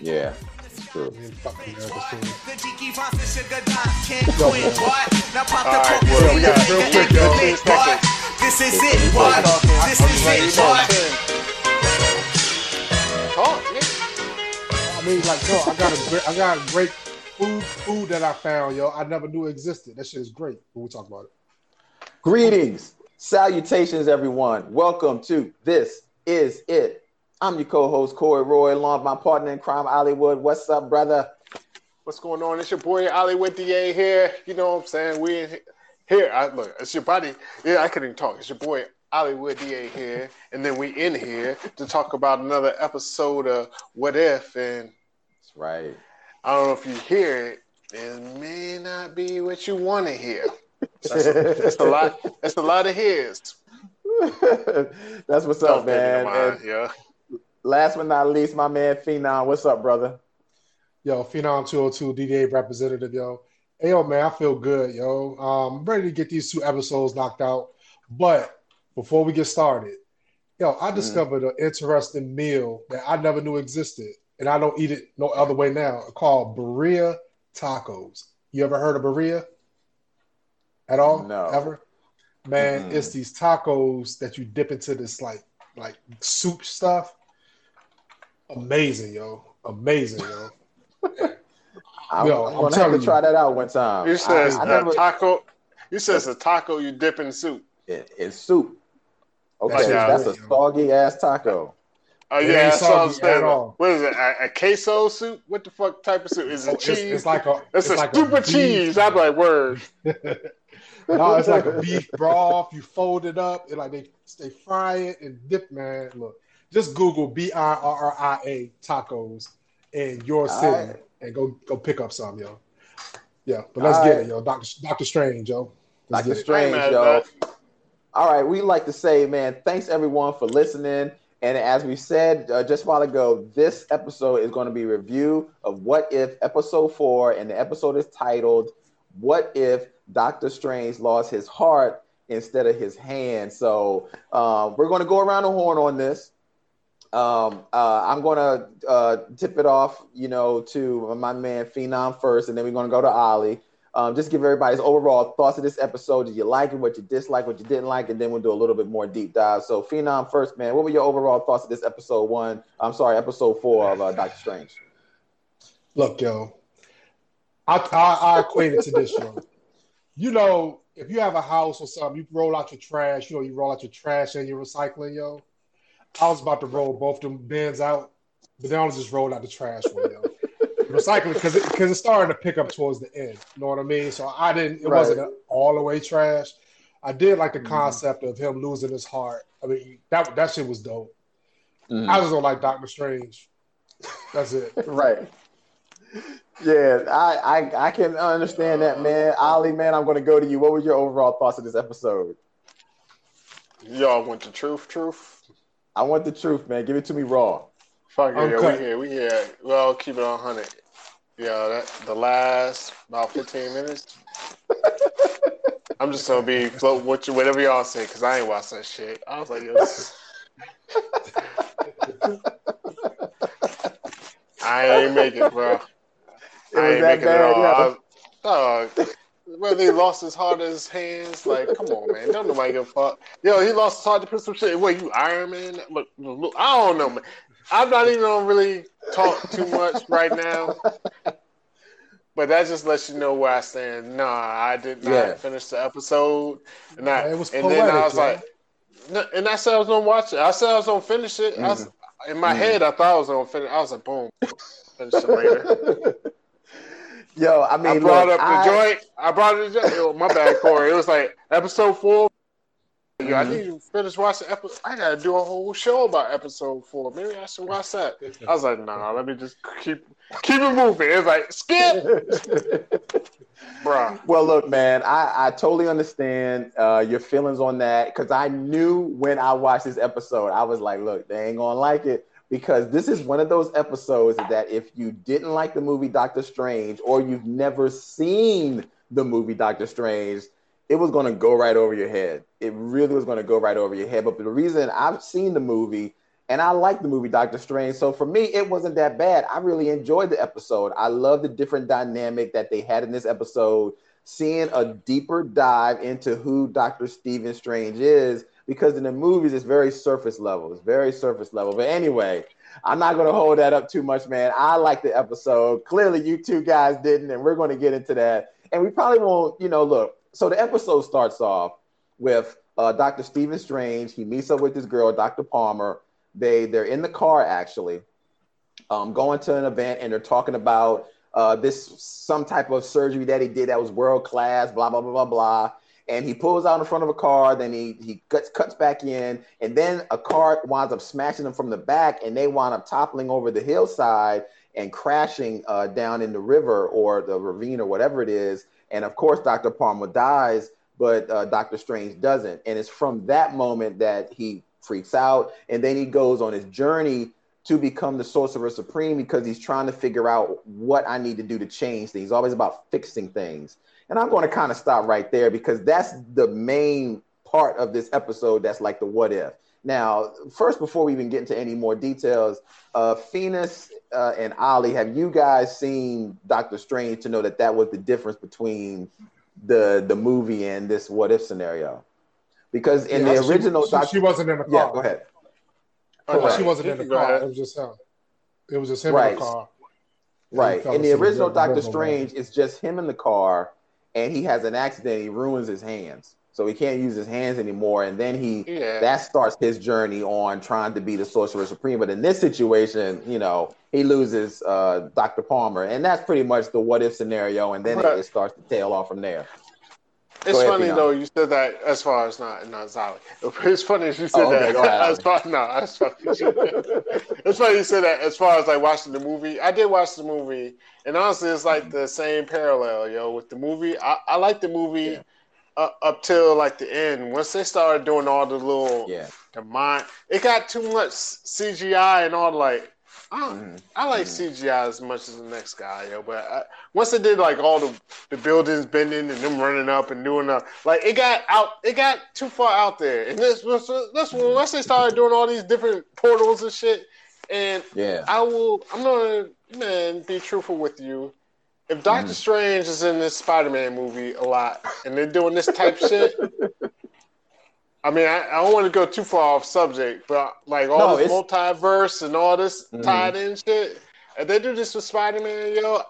Yeah. True. Man, fuck America's team. All right, well, we got real quick, y'all. Ten seconds. This is it, what? This is it, what? Talk, nigga. I mean, like, yo, I got a great, I got a great food, food that I found, yo. I never knew existed. That shit is great when we talk about it. Greetings, salutations, everyone. Welcome to This Is It. I'm your co-host Corey Roy, along with my partner in crime, Hollywood. What's up, brother? What's going on? It's your boy Hollywood DA here. You know what I'm saying? We in here. I, look, it's your body. Yeah, I couldn't even talk. It's your boy Hollywood DA here, and then we in here to talk about another episode of What If. And That's right. I don't know if you hear it. It may not be what you want to hear. That's a, that's a lot. That's a lot of his. That's what's up, man. And Yeah. Last but not least, my man Phenom. What's up, brother? Yo, Phenom 202 DDA representative, yo. Hey, yo, man, I feel good, yo. Um, I'm ready to get these two episodes knocked out. But before we get started, yo, I discovered an interesting meal that I never knew existed, and I don't eat it no other way now. Called Birria tacos. You ever heard of Birria? At all? No. Ever? Man, Mm-mm. it's these tacos that you dip into this like like soup stuff. Amazing, yo. Amazing, yo. I'm, Yo, I'm I'm gonna have to you. try that out one time. You said it's I, I a never, taco. You said it's a taco you dip in soup. it, it's soup. Okay, That's that's a soggy ass taco. Oh It yeah, ain't that's what I'm soggy at saying. all. What is it? A, a queso soup? What the fuck type of soup? Is it Oh, It's, cheese? it's like a It's a like stupid beef- cheese. I'm like, word. no, it's like a beef broth. You fold it up and like they they fry it and dip. Man, look, just Google B I R R I A tacos in your city right. and go go pick up some, yo. Yeah, but let's All get right. it, yo. Doctor Doctor Strange, yo. Let's Doctor get it. Strange, I ain't yo. All right, we like to say, man, thanks everyone for listening. And as we said uh, just a while ago, this episode is going to be a review of What If Episode 4, and the episode is titled What If Doctor Strange Lost His Heart Instead of His Hand? So um, we're going to go around the horn on this. Um, uh, I'm to uh, tip it off, you know, to my man Phenom first, and then we're to go to Ollie. Um, just give everybody's overall thoughts of this episode. Did you like it? What you dislike? What you didn't like? And then we'll do a little bit more deep dive. So, Phenom first, man. What were your overall thoughts of this episode one? I'm sorry, episode four of uh, Doctor Strange. Look, yo, I, I, I equate it to this, yo. You know, if you have a house or something, you roll out your trash, you know, you roll out your trash and your recycling, yo. I was about to roll both them bins out, but then I was just rolled out the trash one, yo. recycling, because it, cause it started to pick up towards the end. You know what I mean? So I didn't, it Right. wasn't a all the way trash. I did like the Mhm. concept of him losing his heart. I mean, that, that shit was dope. Mhm. I just don't like Doctor Strange. That's it. Right. Yeah, I, I I can understand that, man. Ali, man, I'm going to go to you. What were your overall thoughts of this episode? Y'all went to truth, truth? I want the truth, man. Give it to me raw. Fuck yeah, Uncut. we here, we here. Well, keep it on hundred. Yeah, that the last about fifteen minutes. I'm just gonna be float with you, whatever y'all say, cause I ain't watched that shit. I was like, yo, this is- I ain't make it, bro. It I ain't that make it at all. yeah. I was- Dog, whether he lost his heart in his hands, like, come on, man. Don't nobody give a fuck. Yo, he lost his heart to put some shit. What, you Iron Man? Look, look, I don't know, man. I'm not even gonna really talk too much right now. But that just lets you know where I stand. Nah, I did not Yeah. finish the episode. And, I, Yeah, it was and then I was yo. like, no, and I said I was gonna watch it. I said I was gonna finish it. I was, in my Mhm. head, I thought I was gonna finish. I was like, boom, finish it later. Yo, I mean, I brought look, up the I- joint. I brought it. Yo, my bad, Corey. It was like episode four. Yo, I need to finish watching episode. I gotta do a whole show about episode four. Maybe I should watch that. I was like, nah, let me just keep keep it moving. It's like skip, bro. Well, look, man, I, I totally understand uh, your feelings on that because I knew when I watched this episode, I was like, look, they ain't gonna like it because this is one of those episodes that if you didn't like the movie Doctor Strange or you've never seen the movie Doctor Strange, it was gonna go right over your head. It really was gonna go right over your head. But the reason I've seen the movie and I like the movie Doctor Strange. So for me, it wasn't that bad. I really enjoyed the episode. I love the different dynamic that they had in this episode, seeing a deeper dive into who Doctor Stephen Strange is. Because in the movies, it's very surface level. It's very surface level. But anyway, I'm not going to hold that up too much, man. I like the episode. Clearly, you two guys didn't, and we're going to get into that. And we probably won't, you know, look. So the episode starts off with uh, Dr. Stephen Strange. He meets up with this girl, Dr. Palmer. They they're in the car actually, um, going to an event, and they're talking about uh, this some type of surgery that he did that was world class. Blah blah blah blah blah. And he pulls out in front of a car, then he he cuts cuts back in, and then a car winds up smashing them from the back, and they wind up toppling over the hillside and crashing uh, down in the river or the ravine or whatever it is. And of course, Dr. Palmer dies, but uh, Doctor Strange doesn't. And it's from that moment that he freaks out, and then he goes on his journey to become the sorcerer supreme because he's trying to figure out what I need to do to change things. always about fixing things. And I'm going to kind of stop right there because that's the main part of this episode that's like the what if. Now, first, before we even get into any more details, uh, Phoenix uh, and Ollie, have you guys seen Doctor Strange to know that that was the difference between the the movie and this what if scenario? Because in Yeah, the she- original, she, Doctor, she wasn't in the car. yeah, go ahead. Oh, no, she wasn't in the car. It was just him. It was just him Right. in the car. Right. fell In the original Doctor Strange, it's just him in the car, and he has an accident. He ruins his hands, so he can't use his hands anymore. And then he Yeah. that starts his journey on trying to be the Sorcerer Supreme. But in this situation, you know, he loses uh, Doctor Palmer, and that's pretty much the what if scenario. And then it, Right. it starts to tail off from there. It's ahead, funny Phenom. though you said that as far as not not Zali. It's funny as you said Oh, okay, that ahead, as far no as far it's funny you said that as far as like watching the movie. I did watch the movie and honestly it's like the same parallel, yo, with the movie. I, I like the movie Yeah. up, up till like the end. Once they started doing all the little Yeah. the mind it got too much CGI and all like I. I like CGI as much as the next guy, yo. But I, once they did like all the the buildings bending and them running up and doing the like, it got out, it got too far out there. And this was this when once they started doing all these different portals and shit. And Yeah. I will, I'm gonna man be truthful with you. If Doctor Mhm. Strange is in this Spider-Man movie a lot and they're doing this type shit. I mean, I, I don't want to go too far off subject, but like all No, this it's- multiverse and all this Mhm. tied in shit, if they do this with Spider Man, yo,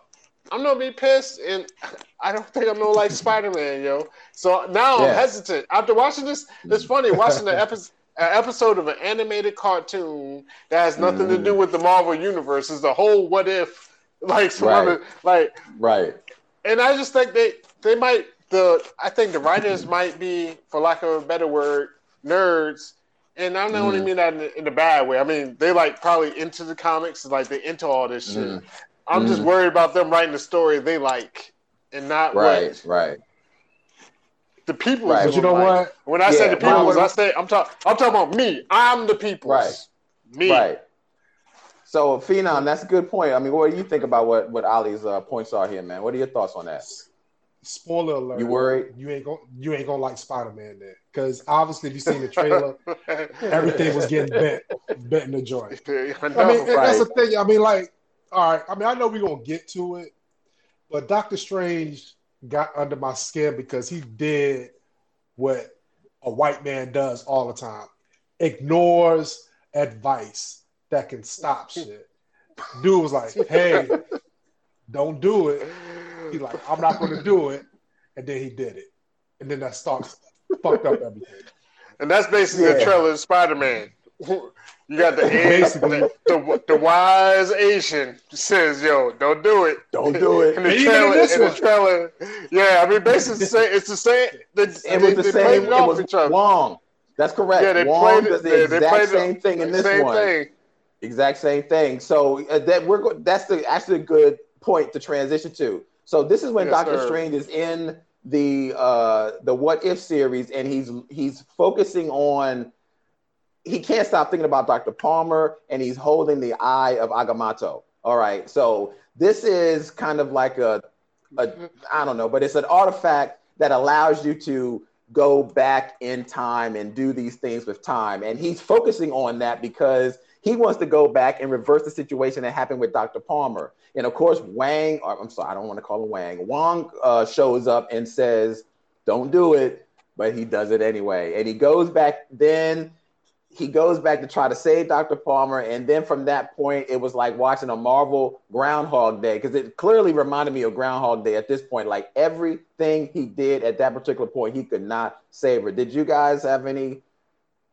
I'm gonna be pissed, and I don't think I'm gonna like Spider Man, yo. So now I'm hesitant after watching this. It's funny watching the episode. An episode of an animated cartoon that has nothing to Mhm. do with the Marvel universe is the whole what if, like some Right. other, like Right. and I just think they they might the I think the writers might be, for lack of a better word, nerds. And I don't only Mhm. mean that in, a- in a bad way. I mean they like probably into the comics, like they into all this shit. Mhm. I'm just Mhm. worried about them writing the story they like and not Right. what Right. the people. Right. But you know what? When I Yeah, say the people, would- I say I'm talking. I'm talking about me. I'm the people. Right. Me. Right. So, Phenom, that's a good point. I mean, what do you think about what what Ali's uh, points are here, man? What are your thoughts on that? Spoiler alert. You worried? You ain't gonna you ain't gonna like Spider Man then. Because obviously if you seen the trailer, everything was getting bent bent in the joint. I I mean, and that's the thing. I mean, like, all right. I mean, I know we're gonna get to it, but Doctor Strange got under my skin because he did what a white man does all the time: ignores advice that can stop shit. Dude was like, "Hey, don't do it." He's like, "I'm not gonna do it," and then he did it, and then that starts fucked up everything. And that's basically the trailer of Spider Man. You got the, Basically. the, the the wise Asian says, "Yo, don't do it. Don't do it. In the trailer, in the trailer, yeah. I mean, basically, it's the same. It's the same. They, It was they, the they same. It was each other. Wong. That's correct. Yeah, they Wong played does the exact same thing in this same one. Thing. Exact same thing. So uh, that we're go- that's the actually a good point to transition to. So this is when Yes, Doctor. Strange is in the uh the What If series, and he's he's focusing on. He can't stop thinking about Dr. Palmer, and he's holding the eye of Agamotto. All right, so this is kind of like a, a I don't know, but it's an artifact that allows you to go back in time and do these things with time. And he's focusing on that because he wants to go back and reverse the situation that happened with Dr. Palmer. And of course, Wang, or I'm sorry, I don't want to call him Wang. Wong uh, shows up and says, "Don't do it," but he does it anyway. And he goes back. Then he goes back to try to save Dr. Palmer. And then from that point, it was like watching a Marvel Groundhog Day because it clearly reminded me of Groundhog Day at this point. Like everything he did at that particular point, he could not save her. Did you guys have any?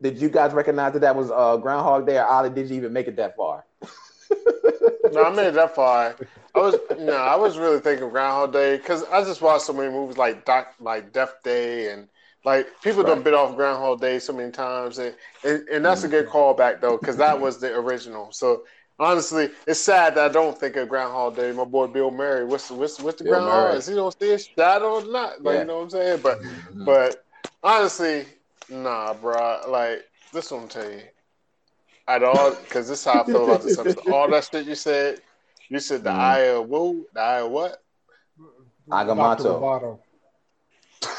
Did you guys recognize that that was uh, Groundhog Day, or Ollie? Did you even make it that far? no, I made it that far. I was no, I was really thinking of Groundhog Day because I just watched so many movies like Doc, like Death Day, and like people Right. don't bit off Groundhog Day so many times, and and, and that's a good Mm-hmm. callback though because that was the original. So honestly, it's sad that I don't think of Groundhog Day. My boy Bill Murray, what's what's what's the Bill Groundhog? Murray. Is he gonna see his shadow or not? Like Yeah. you know what I'm saying? But Mhm. but honestly, nah, bro. Like this one, tell you. At all, because this is how I feel about this episode. All that shit you said, you said the Mhm. eye of woo, the eye of what? Agamotto.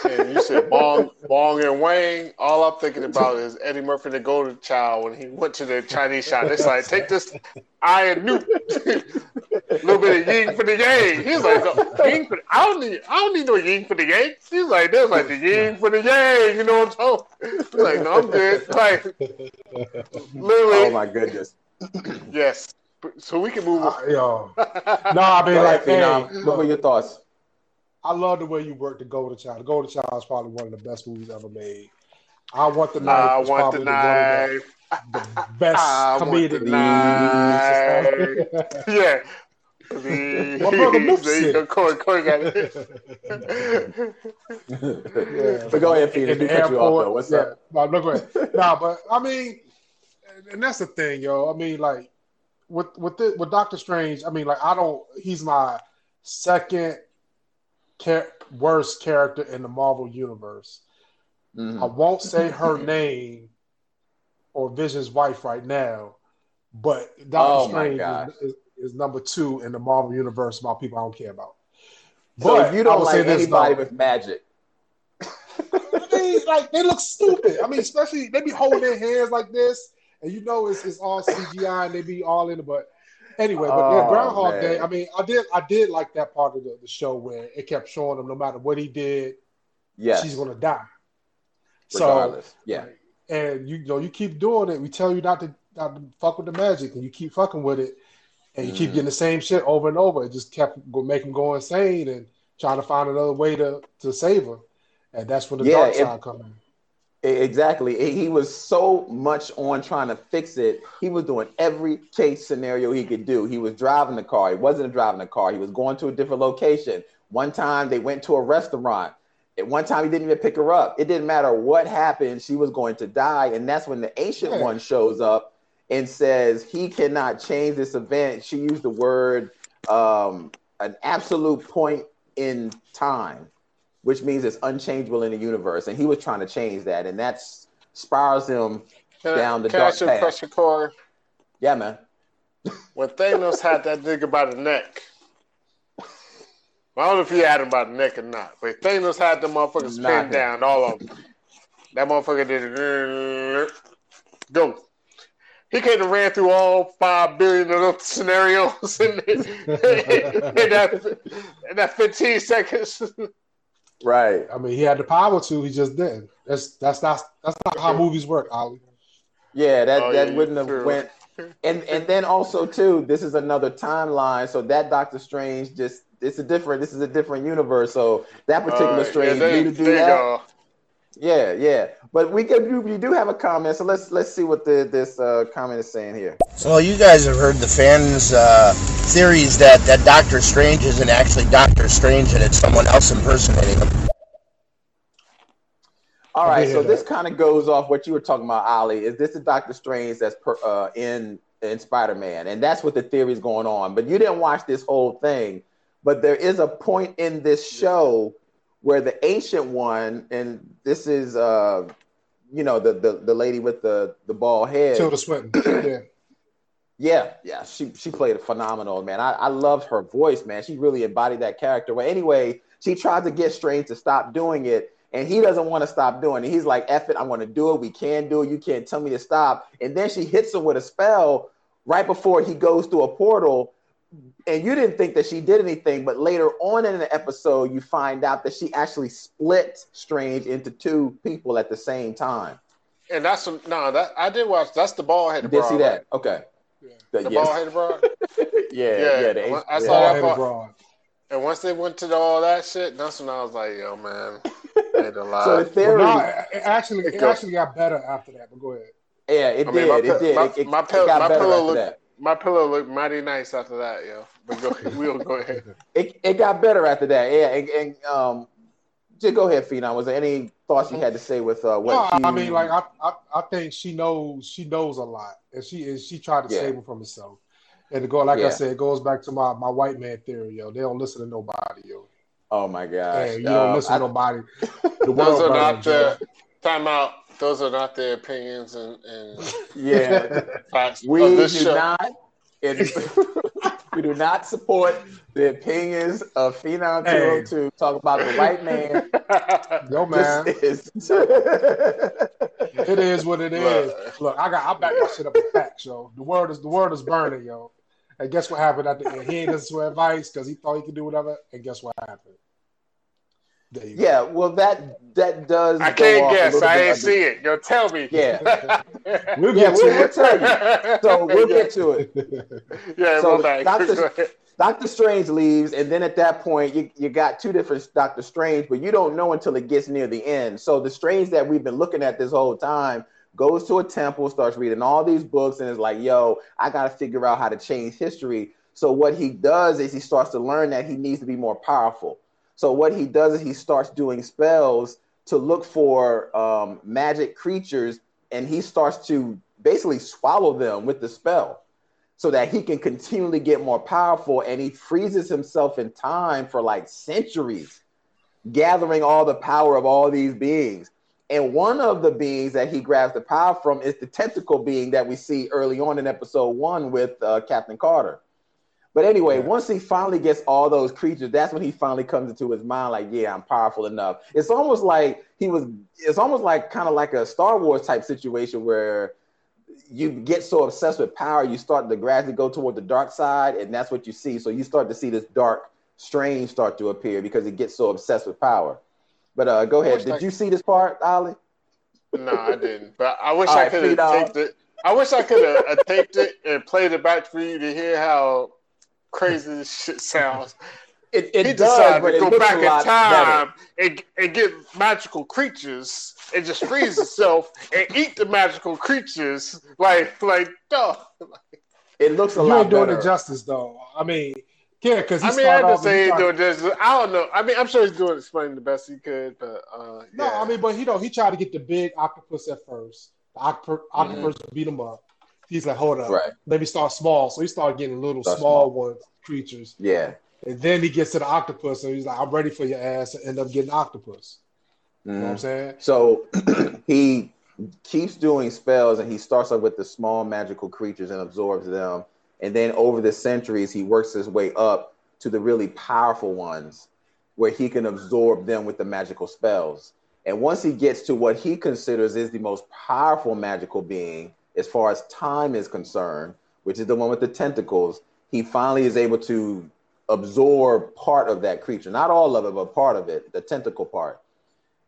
And you said Bong, Bong and Wang. All I'm thinking about is Eddie Murphy, the Golden Child, when he went to the Chinese shop. It's like, take this eye and newt, a little bit of yin for the yang. He's like, no, yin for the, I don't need, I don't need no yin for the yang. He's like, there's like the yin for the yang. You know what I'm talking? He's like, no, I'm good. Like, literally, Oh my goodness! yes. So we can move. Uh, on. yo. No, I mean, like, ahead, hey, Phenom. what were your thoughts? I love the way you work the Golden Child. The Golden Child is probably one of the best movies ever made. I want the knife. I want the probably knife. the best I want comedic the movies. Yeah. My brother moves There you it. go. Corey, Corey got it. but go ahead, Phoenix. In the cut you off though. What's yeah. up? No, no, go ahead. nah, but I mean, and- and that's the thing, yo. I mean, like with with the, with Doctor Strange, I mean, like I don't. He's my second char- worst character in the Marvel universe. Mhm. I won't say her name or Vision's wife right now, but Oh, Doctor my Strange gosh. is, is, is number two in the Marvel universe about people I don't care about. So But you don't like this, anybody with magic. Mean, like they look stupid. I mean, especially they be holding their hands like this, and you know it's, it's all CGI and they be all in it. But anyway, but Oh, Groundhog man. Day. I mean, I did I did like that part of the, the show where it kept showing him no matter what he did, yeah, she's gonna die. So regardless. yeah, and you, you know you keep doing it. We tell you not to not to fuck with the magic, and you keep fucking with it, and you keep getting the same shit over and over. It just kept go make him go insane and trying to find another way to to save her, and that's when the Yeah, dark side come in. Exactly. He- He was so much on trying to fix it. He was doing every case scenario he could do. He was driving the car. He wasn't driving the car. He was going to a different location. One time they went to a restaurant. At one time he didn't even pick her up. It didn't matter what happened. She was going to die. And that's when the ancient Yeah. one shows up and says he cannot change this event. She used the word um, an absolute point in time, which means it's unchangeable in the universe. And he was trying to change that, and that's spirals him. Can Down I, the can dark a path. question, Corey? Yeah, man. When Thanos had that nigga by the neck, I don't know if he had him by the neck or not, but Thanos had the motherfuckers pinned down, all of them. That motherfucker did it. Go. He came have ran through all five billion of those scenarios in, in, that, in that 15 seconds. Right. I mean, he had the power to. He just didn't. That's that's not that's not how movies work, Ali. Yeah, that, Oh, that yeah, wouldn't have true. went. And and then also too, this is another timeline. So that Doctor Strange just it's a different. This is a different universe. So that particular Uh, Strange yeah, there, knew to do that. go. Yeah, yeah. But we could you, you do have a comment. So let's let's see what the this uh, comment is saying here. So you guys have heard the fans' uh, theories that, that Doctor Strange isn't actually Doctor Strange and it's someone else impersonating him. All I right, did so hear this kind of goes off what you were talking about, Ali. Is this the Doctor Strange that's per, uh, in in Spider Man, and that's what the theory is going on. But you didn't watch this whole thing. But there is a point in this show where the ancient one, and this is, uh, you know, the, the the lady with the the bald head. Tilda Swinton. Yeah. Yeah, yeah, she she played a phenomenal, man. I, I loved her voice, man. She really embodied that character. But anyway, she tried to get Strange to stop doing it, and he doesn't want to stop doing it. He's like, "F it, I'm going to do it. We can do it. You can't tell me to stop." And then she hits him with a spell right before he goes through a portal. And you didn't think that she did anything, but later on in the episode, you find out that she actually split Strange into two people at the same time. And that's some, no, that I did watch. That's the ball headed. You did see that? Okay. The yes. ball headed broad. yeah, Yeah, yeah. the H- I yeah. saw that Bald-headed part. And once they went to all that shit, that's when I was like, yo, man, ain't a lie. So the But theory, no, it it actually it It actually got better after that. But go ahead. yeah, it I did. mean, my it did. my- it, it, my it got my better pillow after looked- that. My pillow looked mighty nice after that, yo. But go, we'll go ahead. It, it got better after that. Yeah, and, and um, just go ahead, Phenom. Was there any thoughts you had to say with uh, what? no, I mean, like I, I, I think she knows she knows a lot, and she and she tried to Yeah. save him from himself. And to go, like Yeah. I said, it goes back to my, my white man theory, yo. They don't listen to nobody, yo. oh my gosh, Hey, you Um, don't listen I- to nobody. The Those world are burning, not yo. the time out. Those are not their opinions and, and yeah, facts we of do show. not. It, we do not support the opinions of Phenom Hey. 202. Talk about the white man. Yo, man, is. it is what it is. Look. Look, I got I back my shit up with facts, yo. The world is the world is burning, yo. And guess what happened at the end? He ain't listen to advice because he thought he could do whatever. And guess what happened? There you go. yeah, well, that that does. I can't off guess. little I bit ain't see it. Yo, tell me. Yeah, We'll yeah, get we'll, we'll to tell you. So we'll get to it. it. yeah, So, go back. Dr. Doctor Strange leaves, and then at that point, you, you got two different Doctor Strange, but you don't know until it gets near the end. So the Strange that we've been looking at this whole time goes to a temple, starts reading all these books, and is like, "Yo, I got to figure out how to change history." So what he does is he starts to learn that he needs to be more powerful. So what he does is he starts doing spells to look for um, magic creatures, and he starts to basically swallow them with the spell so that he can continually get more powerful. And he freezes himself in time for like centuries gathering all the power of all these beings. And one of the beings that he grabs the power from is the tentacle being that we see early on in episode one with uh, captain carter but anyway Yeah. once he finally gets all those creatures that's when he finally comes into his mind like yeah i'm powerful enough it's almost like he was it's almost like kind of like a star wars type situation where you get so obsessed with power, you start to gradually go toward the dark side, and that's what you see. So you start to see this dark, strange start to appear because it gets so obsessed with power. But uh, go ahead. Did I- you see this part, Ali? No, I didn't. But I wish I right, could have taped it. I wish I could have uh, taped it and played it back for you to hear how crazy this shit sounds. It, it he does, decided but to it go back in time and, and get magical creatures and just freeze itself and eat the magical creatures. Like, like, duh. It looks a you lot ain't doing better. it justice, though. I mean, yeah, because he I mean, I started just say he he's doing this. I don't know. I mean, I'm sure he's doing explaining the best he could, but uh, No, yeah. I mean, but he know he tried to get the big octopus at first. The octopus, octopus beat him up. He's like, hold up, Right. let me start small. So he started getting little Start small ones, creatures, Yeah. and then he gets to the octopus, and he's like, I'm ready for your ass, and end up getting octopus. You know what I'm Mhm. saying? So he keeps doing spells and he starts off with the small magical creatures and absorbs them. And then over the centuries, he works his way up to the really powerful ones where he can absorb them with the magical spells. And once he gets to what he considers is the most powerful magical being as far as time is concerned, which is the one with the tentacles, he finally is able to absorb part of that creature. Not all of it, but part of it, the tentacle part.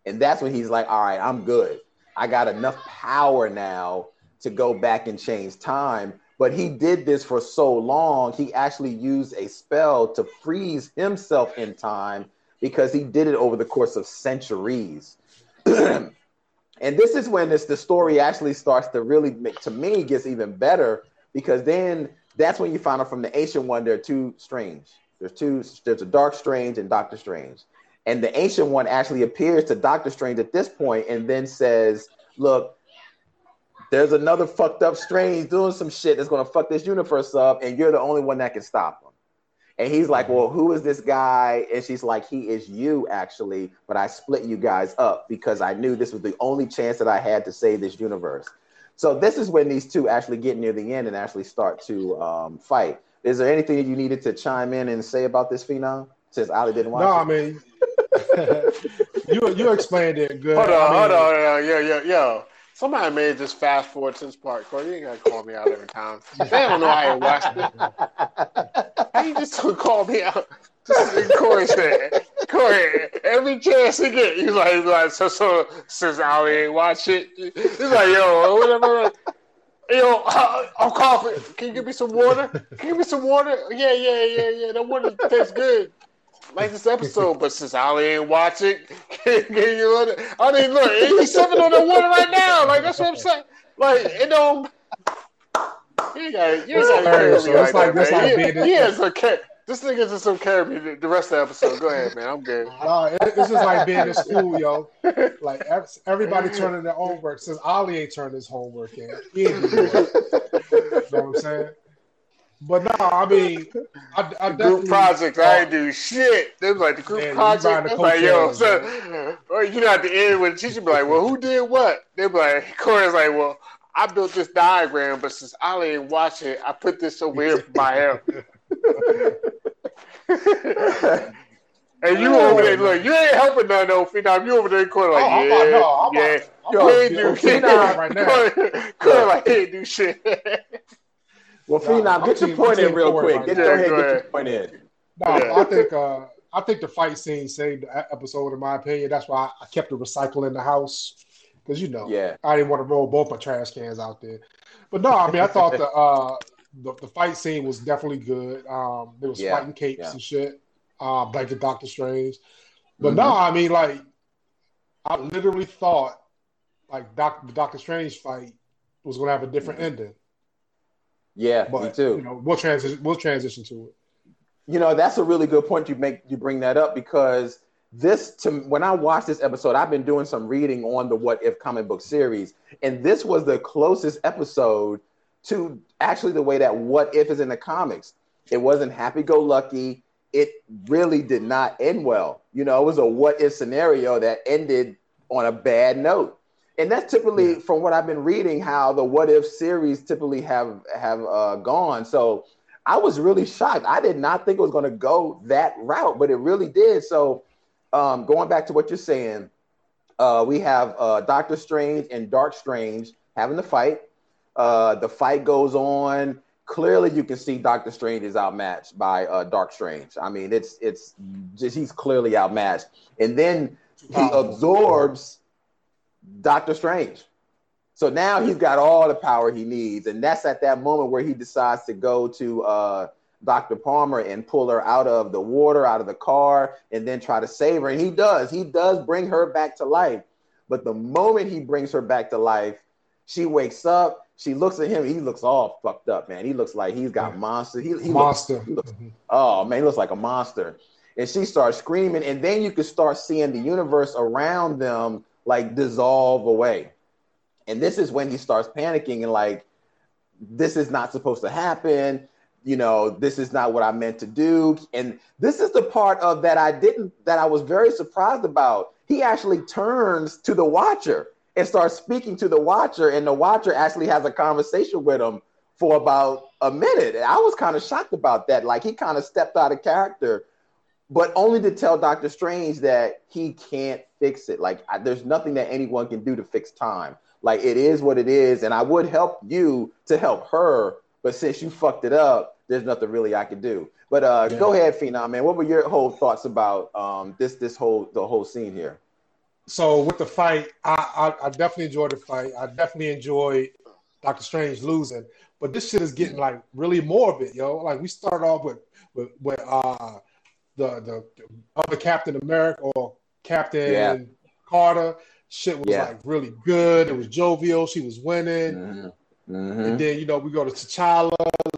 And that's when he's like, all right, I'm good. I got enough power now to go back and change time. But he did this for so long, he actually used a spell to freeze himself in time because he did it over the course of centuries. and this is when this the story actually starts to really make to me gets even better because then that's when you find out from the ancient one there are two strange. There's two, there's a dark strange and Doctor Strange. And the ancient one actually appears to Doctor Strange at this point and then says, Look, there's another fucked up Strange doing some shit that's gonna fuck this universe up, and you're the only one that can stop him. And he's like, Well, who is this guy? And she's like, He is you, actually, but I split you guys up because I knew this was the only chance that I had to save this universe. So this is when these two actually get near the end and actually start to um, fight. Is there anything that you needed to chime in and say about this phenom? Since Ali didn't watch No, it? I mean, you you explained it good. Hold on, I mean, hold on, yo, yo, yo, yo. Somebody made this fast forward since part. Corey, you ain't gotta call me out every time. They don't know how you watched it. How you just gonna call me out? Corey said. Corey, every chance he get, he's like, he's like, so so since Ali ain't watch it, he's like, yo, whatever. Yo, uh, I'm coughing. Can you give me some water? Can you give me some water? Yeah, yeah, yeah, yeah. That water tastes good. Like this episode, but since Ali ain't watching, can, can you let it? I mean, look, he's sipping on the water right now. Like that's what I'm saying. Like it don't. You got, you got so it's like- that, it's man. like he is a car- This nigga just some me the- rest of the episode. Go ahead, man. I'm good. Nah, it- it's just like being in school, yo. Like everybody turning their homework. Since Ali ain't turned his homework in, he ain't. You know what I'm saying? But no, I mean, I, I Group definitely project, I ain't do shit. They was like the group Man, project. the like, yo, so, or you know, at the end when the teacher be like, well, who did what? They be like, Corey's like, well, I built this diagram, but since Ali ain't watch it, I put this over here for my help. and you over there, look, you ain't helping none though, Phenom. You over there, Corey, like, Oh, I'm yeah, about- no, I'm yeah. I'm You ain't do shit. Right now. Corey, Corey like, ain't do shit. Well, Nah, Phenom, I'm get your point in real quick. right Get now. go ahead, Yeah, get your point in. No, Yeah. I think uh, I think the fight scene saved the episode, in my opinion. That's why I kept the recycle in the house because you know Yeah. I didn't want to roll both my trash cans out there. But no, I mean I thought the uh, the, the fight scene was definitely good. Um, there was Yeah, fighting capes yeah. and shit, uh, like the Doctor Strange. But Mhm. no, I mean like I literally thought like Doc, the Doctor Strange fight was going to have a different ending. Yeah, But me too. you know we'll transition we'll transition to it. You know, that's a really good point you make. You bring that up because this, to when I watched this episode, I've been doing some reading on the What If comic book series, and this was the closest episode to actually the way that What If is in the comics. It wasn't happy-go-lucky. It really did not end well. You know, it was a what if scenario that ended on a bad note. And that's typically, Yeah. from what I've been reading, how the What If series typically have have uh, gone. So I was really shocked. I did not think it was going to go that route, but it really did. So, um, going back to what you're saying, uh, we have uh, Doctor Strange and Dark Strange having the fight. Uh, the fight goes on. Clearly, you can see Doctor Strange is outmatched by uh, Dark Strange. I mean, it's it's just he's clearly outmatched, and then he absorbs Doctor Strange. So now he's got all the power he needs, and that's at that moment where he decides to go to uh, Dr. Palmer and pull her out of the water, out of the car, and then try to save her. And he does. He does bring her back to life. But the moment he brings her back to life, she wakes up. She looks at him. He looks all fucked up, man. He looks like he's got Yeah. monster. He, he looks Monster. he looks- Mhm. oh man, he looks like a monster. And she starts screaming, and then you can start seeing the universe around them like dissolve away. And this is when he starts panicking and like, this is not supposed to happen. You know, this is not what I meant to do. And this is the part of that I didn't, that I was very surprised about. He actually turns to the watcher and starts speaking to the watcher, and the watcher actually has a conversation with him for about a minute. And I was kind of shocked about that. Like he kind of stepped out of character, but only to tell Doctor Strange that he can't fix it. Like I, there's nothing that anyone can do to fix time. Like it is what it is, and I would help you to help her, but since you fucked it up, there's nothing really I can do. But uh, Yeah. go ahead, Phenom, man. What were your whole thoughts about um, this this whole the whole scene here? So with the fight, I, I I definitely enjoyed the fight. I definitely enjoyed Doctor Strange losing, but this shit is getting like really morbid, yo. Like we started off with with, with uh the, the the other Captain America or Captain Yeah. Carter. Shit was Yeah. like really good. It was jovial. She was winning. Mhm. And Mhm. then you know we go to T'Challa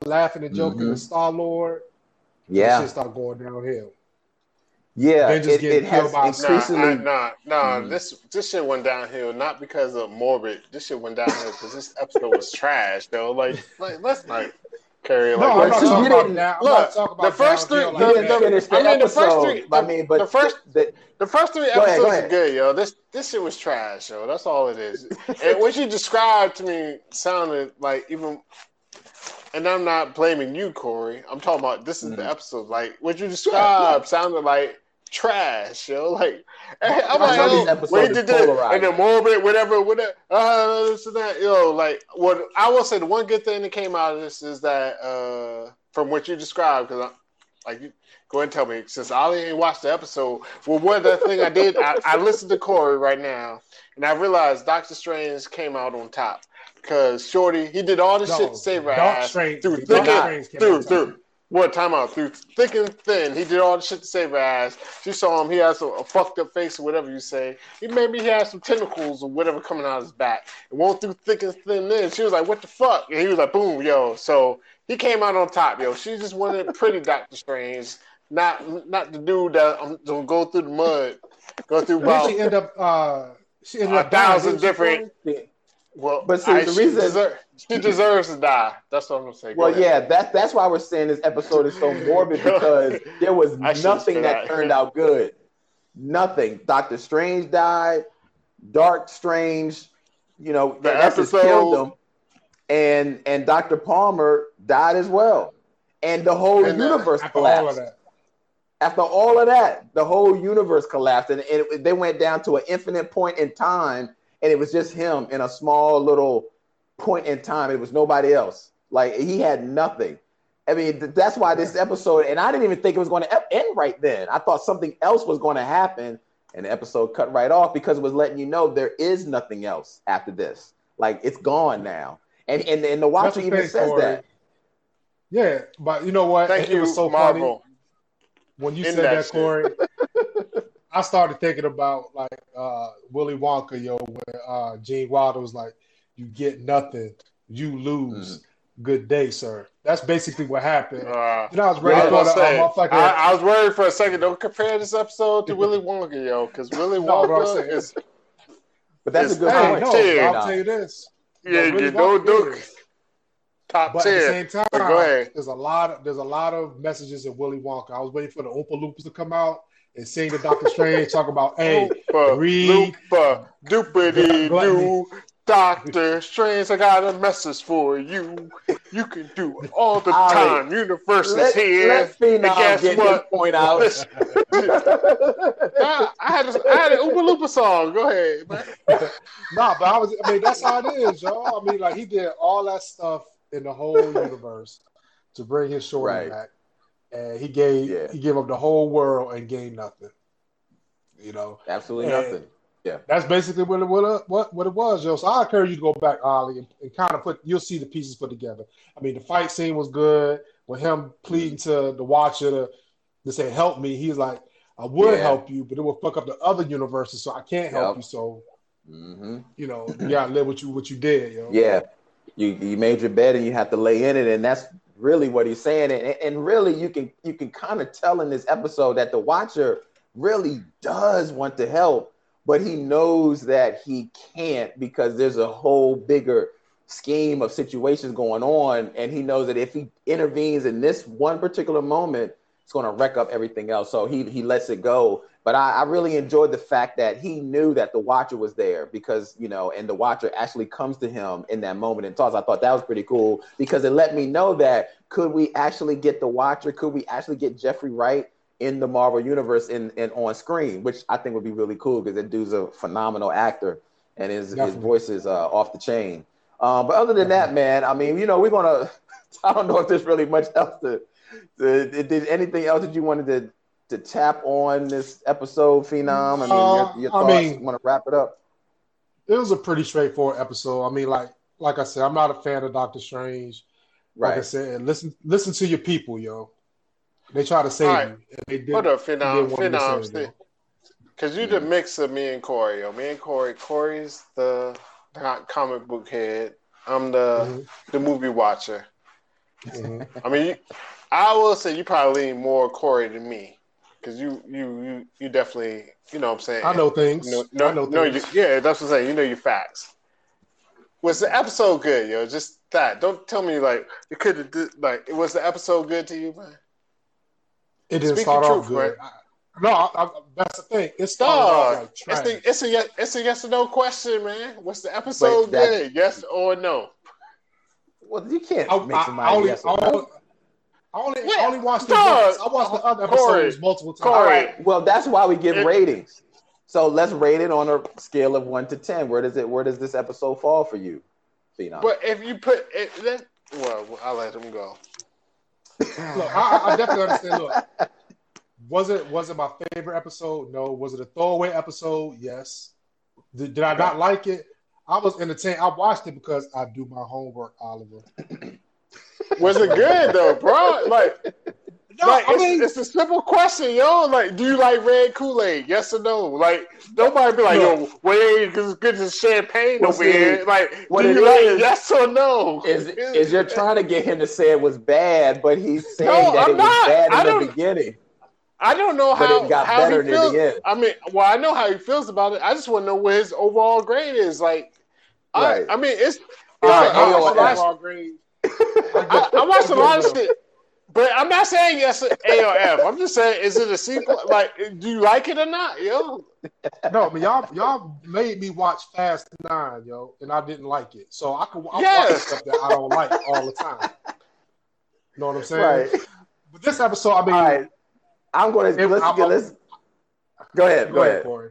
laughing and joking Mhm. with Star Lord. Yeah, shit start going downhill. yeah. It, it has killed by- Nah, nah, nah. Mhm. This this shit went downhill not because of morbid. This shit went downhill because this episode was trash, though. Like, like let's not carry it No, like I'm not talking about didn't-. I'm look, not talking about the first three- like didn't finish the I mean, the first three- I mean, but the first- the, The first three Go ahead, episodes go are ahead. good, yo. This this shit was trash, yo. That's all it is. and what you described to me sounded like even, and I'm not blaming you, Corey. I'm talking about this is the Mhm. episode. Like what you described sounded like trash, yo. Like I'm I like, know yo, this episode when he is did in the moment, whatever, whatever, uh, this and that, yo. Like what I will say, the one good thing that came out of this is that uh, from what you described, because like you go ahead and tell me since Ali ain't watched the episode. Well, one other thing I did, I, I listened to Corey right now, and I realized Doctor Strange came out on top because Shorty he did all this No, shit to save her Dark ass Strange- through thick and Strange came through out through. What time out through thick and thin? He did all the shit to save her ass. She saw him. He has a, a fucked up face or whatever you say. He maybe he had some tentacles or whatever coming out of his back. It went through thick and thin. Then she was like, "What the fuck?" And he was like, "Boom, yo." So he came out on top, yo. She just wanted pretty Doctor Strange, not not the dude that I'm gonna go through the mud, go through about she end up uh she ended a up thousand different. Well, But see, I- the she reason- deser- she deserves to die. That's what I'm gonna say. Go Well, ahead. yeah, that's that's why we're saying this episode is so morbid because there was nothing that turned out good. Nothing. Doctor Strange died. Dark Strange, you know, The episode- killed him, and and Doctor Palmer died as well, and the whole And, uh, universe all collapsed. that. After all of that, the whole universe collapsed, and, and it- they went down to an infinite point in time, and it was just him in a small little point in time. It was nobody else. Like he had nothing. I mean, th- that's why this episode, and I didn't even think it was going to end right then. I thought something else was going to happen, and the episode cut right off because it was letting you know there is nothing else after this. Like it's gone now, and and, and the watcher even thing, says Corey. that. Yeah, but you know what? Thank it, it you, was so funny when you In said that that. Corey. I started thinking about like uh Willy Wonka, yo, when uh Gene Wilder was like, "You get nothing, you lose. Good day, sir." That's basically what happened. Uh, Then I was ready was for gonna the say, uh, motherfucker. I, I was worried for a second. Don't compare this episode to Willy Wonka, yo, because Willy No, Wonka saying- is But that's a good hey, point. no, I'll tell you this. yeah, No, you Willy don't Wonka do is. top But at the tier. same time, But go ahead. there's a lot of there's a lot of messages in Willy Wonka. I was waiting for the Oompa Loompas to come out and sing the Doctor Strange talk about, hey, Oopa, read- loopa, doopity doo. Doctor Strange, I got a message for you. You can do it all the Ollie, time. Universe is here. let Phenom And guess get what? his point out. I, I had a, I had an Oompa Loompa song. Go ahead, man. Nah, but I was. I mean, that's how it is, y'all. I mean, like he did all that stuff in the whole universe to bring his shorty Right. back, and he gave Yeah. he gave up the whole world and gained nothing. You know, Absolutely Yeah. nothing. Yeah, that's basically what it, what what what it was, yo. So I encourage you to go back, Ollie, and, and kind of put. You'll see the pieces put together. I mean, the fight scene was good with him pleading to the Watcher to to say, "Help me." He's like, "I would Yeah. help you, but it will fuck up the other universes, so I can't help Yep. you." So hmm you know, you gotta live what you what you did, yo. Yeah, you you made your bed and you have to lay in it, and that's really what he's saying. And, and really, you can you can kind of tell in this episode that the Watcher really does want to help, but he knows that he can't because there's a whole bigger scheme of situations going on, and he knows that if he intervenes in this one particular moment, it's going to wreck up everything else. So he he lets it go. But I, I really enjoyed the fact that he knew that the Watcher was there because you know, and the Watcher actually comes to him in that moment and talks. I thought that was pretty cool because it let me know that could we actually get the Watcher? Could we actually get Jeffrey Wright in the Marvel universe and and on screen? Which I think would be really cool because that dude's a phenomenal actor and his his voice is uh, off the chain. Um, but other than that, man, I mean, you know, we're gonna. I don't know if there's really much else to. to did anything else that you wanted to to tap on this episode, Phenom? I mean, Uh, your, your I thoughts. mean- want to wrap it up? It was a pretty straightforward episode. I mean, like like I said, I'm not a fan of Doctor Strange. Like I said, listen listen to your people, yo. They try to save All right. you. And they did, Hold up, they Phenom. did want to Phenom, save you. because you the mix of me and Corey. Yo. Me and Corey. Corey's the co- comic book head. I'm the Mhm, the movie watcher. mhm. I mean, you, I will say you probably lean more Corey than me because you you you you definitely you know what I'm saying. I know things. No, no, I know no, things. you, yeah, that's what I'm saying. You know your facts. Was the episode good, yo? Just that. Don't tell me like it could have did like was the episode good to you, man? It didn't Speak start your off truth, good. I, no, I, I, that's the thing. It started Dog, off like it's trash. the it's a yes, it's a yes or no question, man. Was the episode that- good? Yes or no? Well, you can't I, make I, somebody I only, yes or no. Only, I only, Wait, I only watched the dog, I watched the other Corey, episodes multiple times. Corey. All right. Well, that's why we give It- ratings. So let's rate it on a scale of one to ten. Where does it? Where does this episode fall for you, Phenom? But if you put it, then well, I'll let him go. Look, I, I definitely understand. Look, was it was it my favorite episode? No. Was it a throwaway episode? Yes. Did, did I not like it? I was entertained. I watched it because I do my homework, Oliver. Was it good though, bro? Like, No, like I it's, mean, it's a simple question, yo. Like, do you like red Kool Aid? Yes or no? Like, nobody be like, yo, Wade, because it's good as champagne Well, over see, here. Like, what do it you like is- yes or no? is is you're trying to get him to say it was bad, but he's saying No, that I'm it was not. bad I in the beginning. I don't know But how it got how better he near feels. the end. I mean, well, I know how he feels about it. I just want to know what his overall grade is. Like, Right. I, I mean, it's. All I- right, I, watched a AOF. lot of- overall grade. I, I watched a lot of shit, but I'm not saying yes A or F. I'm just saying, is it a sequel? Like, do you like it or not, yo? No, I mean y'all y'all made me watch Fast Nine, yo, and I didn't like it. So I can I watch Yes. stuff that I don't like all the time. You know what I'm saying? Right. But this episode, I mean, All right. I'm going to let's I'm- get let's go ahead. Go ahead. Corey.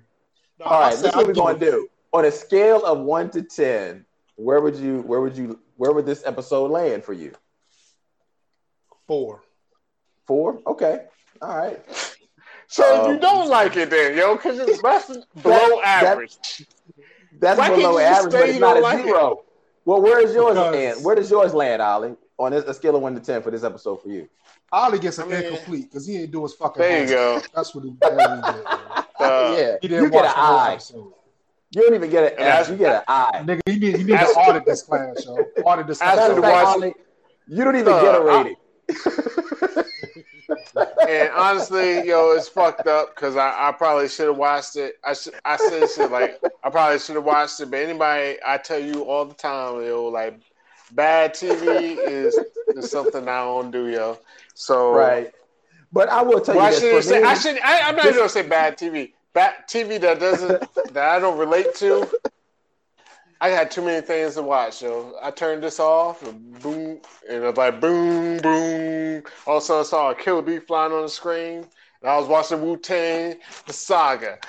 No, All right. This is what we're going to do. On a scale of one to ten, where would you where would you where would this episode land for you? Four. Four. Okay. All right. So Um, you don't like it then, yo, because it's less than below that- average. That's Why below average, but it's you not don't a like it? zero. Well, where is yours Because- land? Where does yours land, Ali? On this, a scale of one to ten for this episode for you. Ali gets an I mean- incomplete because he didn't do his fucking. There you homework. go. That's what he, he did. Uh, yeah, He didn't you get watch an the whole eye. episode. You don't even get an And F. that's- You get an I. Nigga, you need, you need As- to audit this class, yo. Audit this As class. to Matter of fact, watch- you don't even Uh, get a rating. And honestly, yo, it's fucked up because I, I probably should have watched it. I should I said shit like I probably should have watched it. But anybody, I tell you all the time, yo, like bad TV is, is something I don't do, yo. So right. But I will tell Well, I you shouldn't this. For say. me, I should. I, I'm not this- even gonna say bad TV. Bad TV that doesn't that I don't relate to. I had too many things to watch, so I turned this off, and boom, and it was like boom, boom. All of a sudden, I saw a killer bee flying on the screen, and I was watching Wu Tang: The Saga,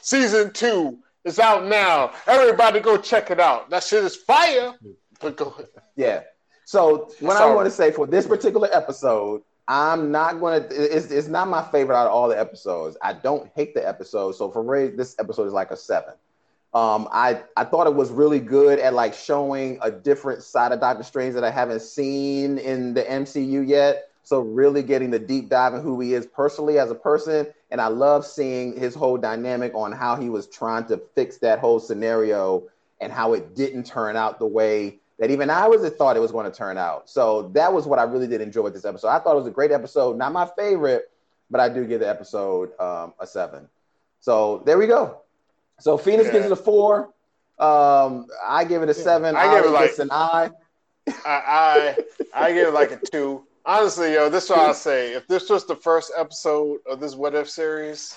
season two. It's out now. Everybody, go check it out. That shit is fire. But go ahead. Yeah. So what I want to say for this particular episode, I'm not to. It's, it's not my favorite out of all the episodes. I don't hate the episode. So for me, this episode is like a seven. Um, I I thought it was really good at like showing a different side of Doctor Strange that I haven't seen in the MCU yet. So really getting the deep dive in who he is personally as a person, and I love seeing his whole dynamic on how he was trying to fix that whole scenario and how it didn't turn out the way that even I was it thought it was going to turn out. So that was what I really did enjoy with this episode. I thought it was a great episode, not my favorite, but I do give the episode um, a seven. So there we go. So Phoenix Yeah. gives it a four. Um, I give it a seven. I give it like- an I. I, I I give it like a two. Honestly, yo, this is what I say. If this was the first episode of this What If series,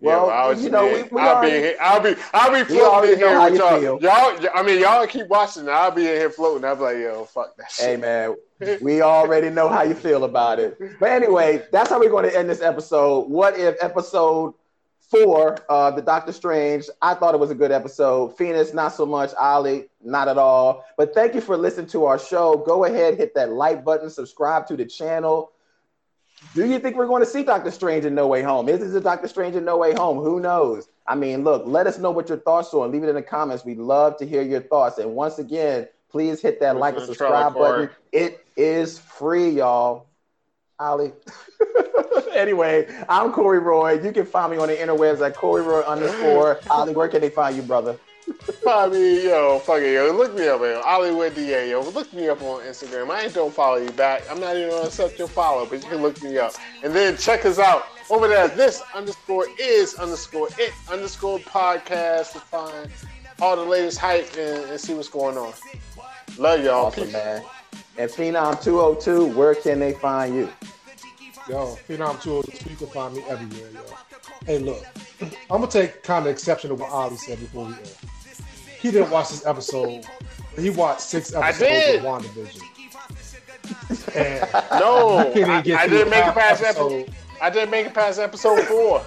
Well, I would you know, we- we I'll already- be here. I'll be I'll be floating in here with y'all. Y'all, I mean, y'all keep watching. I'll be in here floating. I'll be like, yo, fuck that shit. Hey man, we already know how you feel about it. But anyway, that's how we're going to end this episode. What if episode four, uh, the Doctor Strange? I thought it was a good episode. Phoenix, not so much. Ali, not at all. But thank you for listening to our show. Go ahead, hit that like button, subscribe to the channel. Do you think we're going to see Doctor Strange in No Way Home? Is this a Doctor Strange in No Way Home? Who knows? I mean, look, let us know what your thoughts are and leave it in the comments. We'd love to hear your thoughts. And once again, please hit that like and subscribe button. It is free, y'all. Ali. anyway, I'm Corey Roy. You can find me on the interwebs at Corey Roy underscore. Ali, where can they find you, brother? I mean, yo, fuck it, yo. Look me up, yo. Hollywood DA, yo. Look me up on Instagram. I ain't don't follow you back. I'm not even gonna accept your follow, but you can look me up. And then check us out over there. This underscore is underscore it underscore podcast to find all the latest hype and, and see what's going on. Love y'all. Awesome, Peace. man. And Phenom 202, where can they find you? Yo, Phenom 202, you can find me everywhere, yo. Hey, look, I'm gonna take kind of exception to what Ali said before we end. He didn't watch this episode, he watched six I episodes did. of WandaVision. And No, you can't I, I didn't make it past episode. episode. I didn't make it past episode four.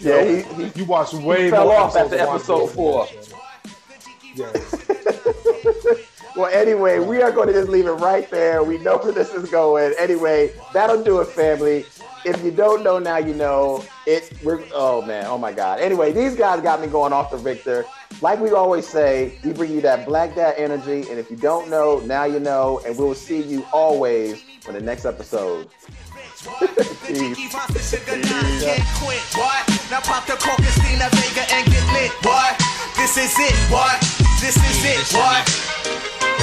Yeah, he, he You watched way fell more off after of episode four. than that. Yes. Well, anyway, we are going to just leave it right there. We know where this is going. Anyway, that'll do it, family. If you don't know now, you know it. We're oh man, oh my god. Anyway, these guys got me going off the Victor. Like we always say, we bring you that black dad energy, and if you don't know, now you know, and we will see you always on the next episode. This is it? This is it, what?